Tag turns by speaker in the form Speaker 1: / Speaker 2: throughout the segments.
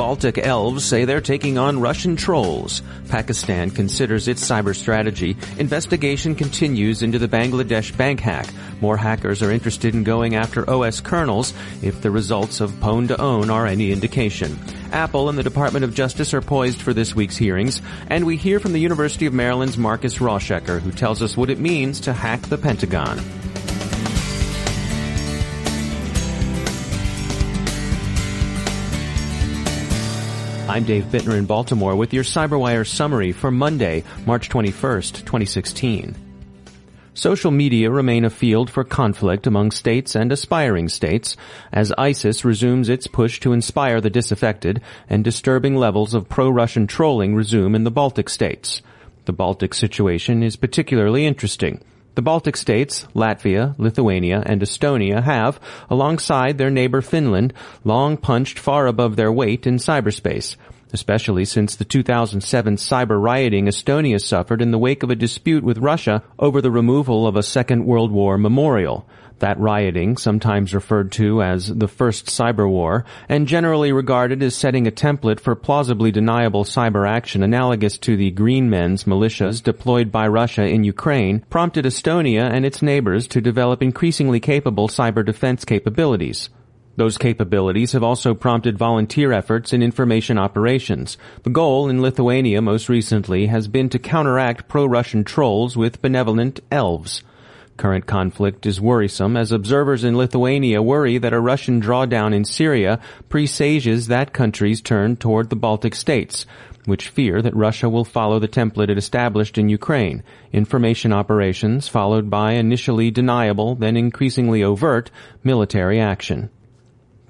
Speaker 1: Baltic elves say they're taking on Russian trolls. Pakistan considers its cyber strategy. Investigation continues into the Bangladesh bank hack. More hackers are interested in going after OS kernels if the results of Pwn2Own are any indication. Apple and the Department of Justice are poised for this week's hearings, and we hear from the University of Maryland's Markus Rauschecker, who tells us what it means to hack the Pentagon. I'm Dave Bittner in Baltimore with your CyberWire summary for Monday, March 21st, 2016. Social media remain a field for conflict among states and aspiring states as ISIS resumes its push to inspire the disaffected and disturbing levels of pro-Russian trolling resume in the Baltic states. The Baltic situation is particularly interesting. The Baltic states, Latvia, Lithuania, and Estonia have, alongside their neighbor Finland, long punched far above their weight in cyberspace, especially since the 2007 cyber rioting Estonia suffered in the wake of a dispute with Russia over the removal of a Second World War memorial. That rioting, sometimes referred to as the First Cyber War, and generally regarded as setting a template for plausibly deniable cyber action analogous to the Green Men's militias deployed by Russia in Ukraine, prompted Estonia and its neighbors to develop increasingly capable cyber defense capabilities. Those capabilities have also prompted volunteer efforts in information operations. The goal in Lithuania most recently has been to counteract pro-Russian trolls with benevolent elves. Current conflict is worrisome as observers in Lithuania worry that a Russian drawdown in Syria presages that country's turn toward the Baltic states, which fear that Russia will follow the template it established in Ukraine, information operations followed by initially deniable, then increasingly overt, military action.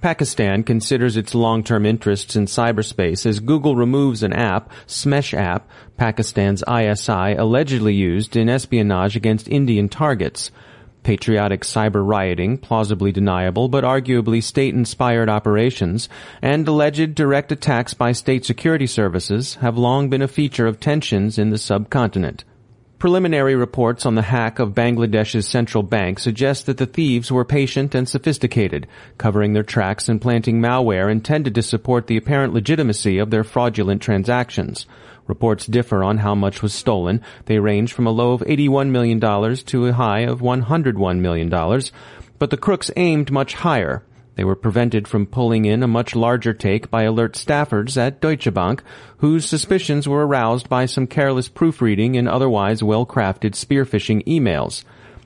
Speaker 1: Pakistan considers its long-term interests in cyberspace as Google removes an app, SmeshApp, Pakistan's ISI allegedly used in espionage against Indian targets. Patriotic cyber rioting, plausibly deniable but arguably state-inspired operations, and alleged direct attacks by state security services have long been a feature of tensions in the subcontinent. Preliminary reports on the hack of Bangladesh's central bank suggest that the thieves were patient and sophisticated, covering their tracks and planting malware intended to support the apparent legitimacy of their fraudulent transactions. Reports differ on how much was stolen. They range from a low of $81 million to a high of $101 million. But the crooks aimed much higher. They were prevented from pulling in a much larger take by alert staffers at Deutsche Bank, whose suspicions were aroused by some careless proofreading in otherwise well-crafted spearphishing emails.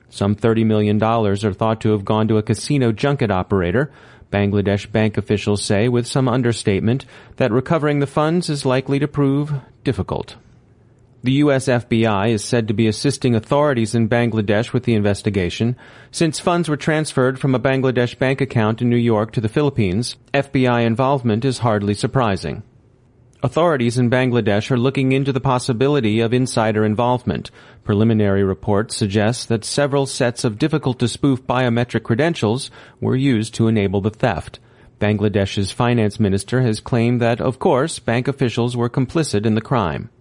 Speaker 1: Some $30 million are thought to have gone to a casino junket operator. Bangladesh bank officials say with some understatement that recovering the funds is likely to prove difficult. The US FBI is said to be assisting authorities in Bangladesh with the investigation. Since funds were transferred from a Bangladesh bank account in New York to the Philippines, FBI involvement is hardly surprising. Authorities in Bangladesh are looking into the possibility of insider involvement. Preliminary reports suggest that several sets of difficult to spoof biometric credentials were used to enable the theft. Bangladesh's finance minister has claimed that, of course, bank officials were complicit in the crime.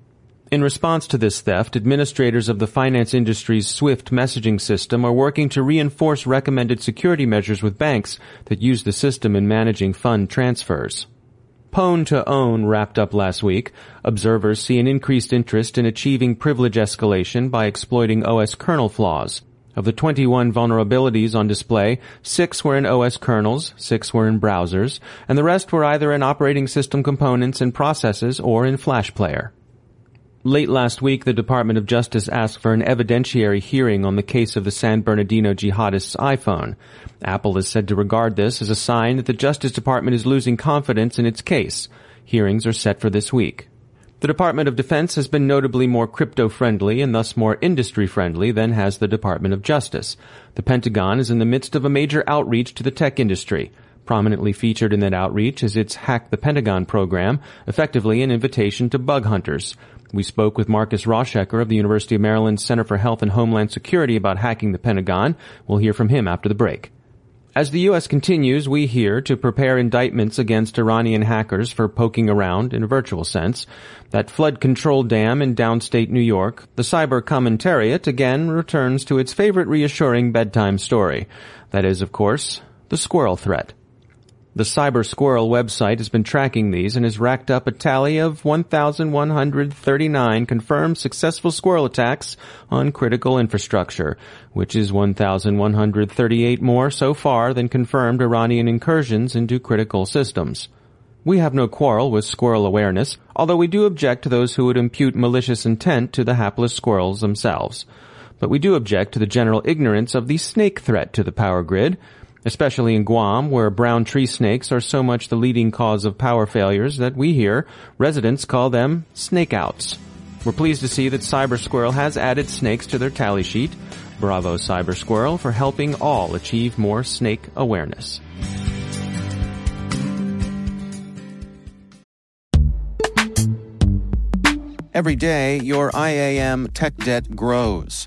Speaker 1: In response to this theft, administrators of the finance industry's SWIFT messaging system are working to reinforce recommended security measures with banks that use the system in managing fund transfers. Pwn2Own wrapped up last week, observers see an increased interest in achieving privilege escalation by exploiting OS kernel flaws. Of the 21 vulnerabilities on display, six were in OS kernels, six were in browsers, and the rest were either in operating system components and processes or in Flash Player. Late last week, the Department of Justice asked for an evidentiary hearing on the case of the San Bernardino jihadist's iPhone. Apple is said to regard this as a sign that the Justice Department is losing confidence in its case. Hearings are set for this week. The Department of Defense has been notably more crypto-friendly and thus more industry-friendly than has the Department of Justice. The Pentagon is in the midst of a major outreach to the tech industry. Prominently featured in that outreach is its Hack the Pentagon program, effectively an invitation to bug hunters. We spoke with Markus Rauschecker of the University of Maryland Center for Health and Homeland Security about hacking the Pentagon. We'll hear from him after the break. As the U.S. continues, we hear, to prepare indictments against Iranian hackers for poking around, in a virtual sense, that flood control dam in downstate New York, the cyber commentariat again returns to its favorite reassuring bedtime story. That is, of course, the squirrel threat. The Cyber Squirrel website has been tracking these and has racked up a tally of 1,139 confirmed successful squirrel attacks on critical infrastructure, which is 1,138 more so far than confirmed Iranian incursions into critical systems. We have no quarrel with squirrel awareness, although we do object to those who would impute malicious intent to the hapless squirrels themselves. But we do object to the general ignorance of the snake threat to the power grid, especially in Guam, where brown tree snakes are so much the leading cause of power failures that we hear residents call them snakeouts. We're pleased to see that Cyber Squirrel has added snakes to their tally sheet. Bravo Cyber Squirrel for helping all achieve more snake awareness.
Speaker 2: Every day, your IAM tech debt grows.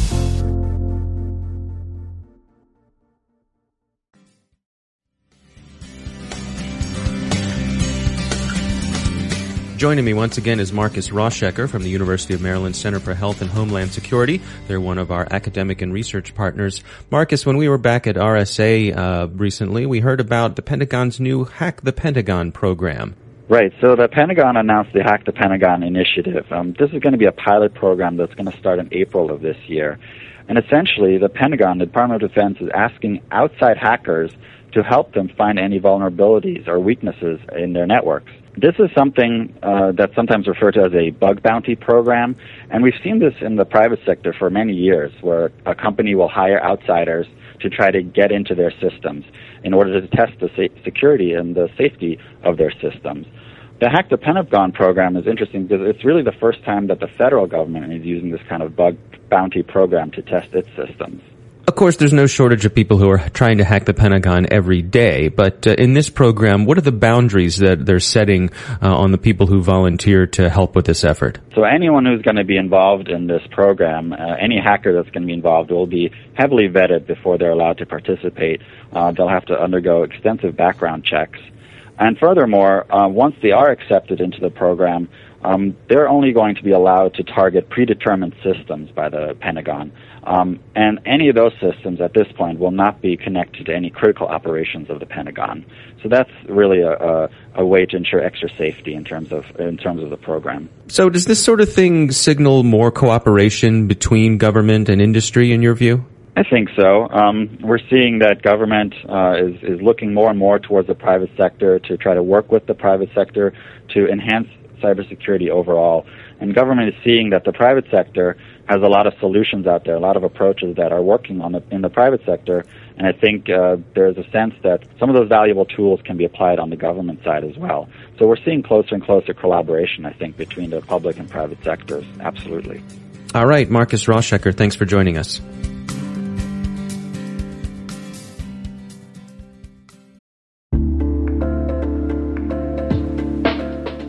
Speaker 1: Joining me once again is Markus Rauschecker from the University of Maryland Center for Health and Homeland Security. They're one of our academic and research partners. Markus, when we were back at RSA uh, recently, we heard about the Pentagon's new Hack the Pentagon program.
Speaker 3: Right. So the Pentagon announced the Hack the Pentagon initiative. Um, this is going to be a pilot program that's going to start in April of this year. And essentially, the Pentagon, the Department of Defense, is asking outside hackers to help them find any vulnerabilities or weaknesses in their networks. This is something uh, that's sometimes referred to as a bug bounty program, and we've seen this in the private sector for many years, where a company will hire outsiders to try to get into their systems in order to test the sa- security and the safety of their systems. The Hack the Pentagon program is interesting because it's really the first time that the federal government is using this kind of bug bounty program to test its systems.
Speaker 1: Of course, there's no shortage of people who are trying to hack the Pentagon every day, but uh, in this program, what are the boundaries that they're setting uh, on the people who volunteer to help with this effort?
Speaker 3: So anyone who's going to be involved in this program, uh, any hacker that's going to be involved will be heavily vetted before they're allowed to participate. Uh, they'll have to undergo extensive background checks. And furthermore, uh, once they are accepted into the program, um, they're only going to be allowed to target predetermined systems by the Pentagon. Um, and any of those systems at this point will not be connected to any critical operations of the Pentagon. So that's really a, a, a, way to ensure extra safety in terms of in terms of the program.
Speaker 1: So does this sort of thing signal more cooperation between government and industry in your view?
Speaker 3: I think so. Um, we're seeing that government uh, is is looking more and more towards the private sector to try to work with the private sector to enhance cybersecurity overall. And government is seeing that the private sector has a lot of solutions out there, a lot of approaches that are working on the, in the private sector. And I think uh, there's a sense that some of those valuable tools can be applied on the government side as well. So we're seeing closer and closer collaboration, I think, between the public and private sectors. Absolutely.
Speaker 1: All right, Markus Rauschecker, thanks for joining us.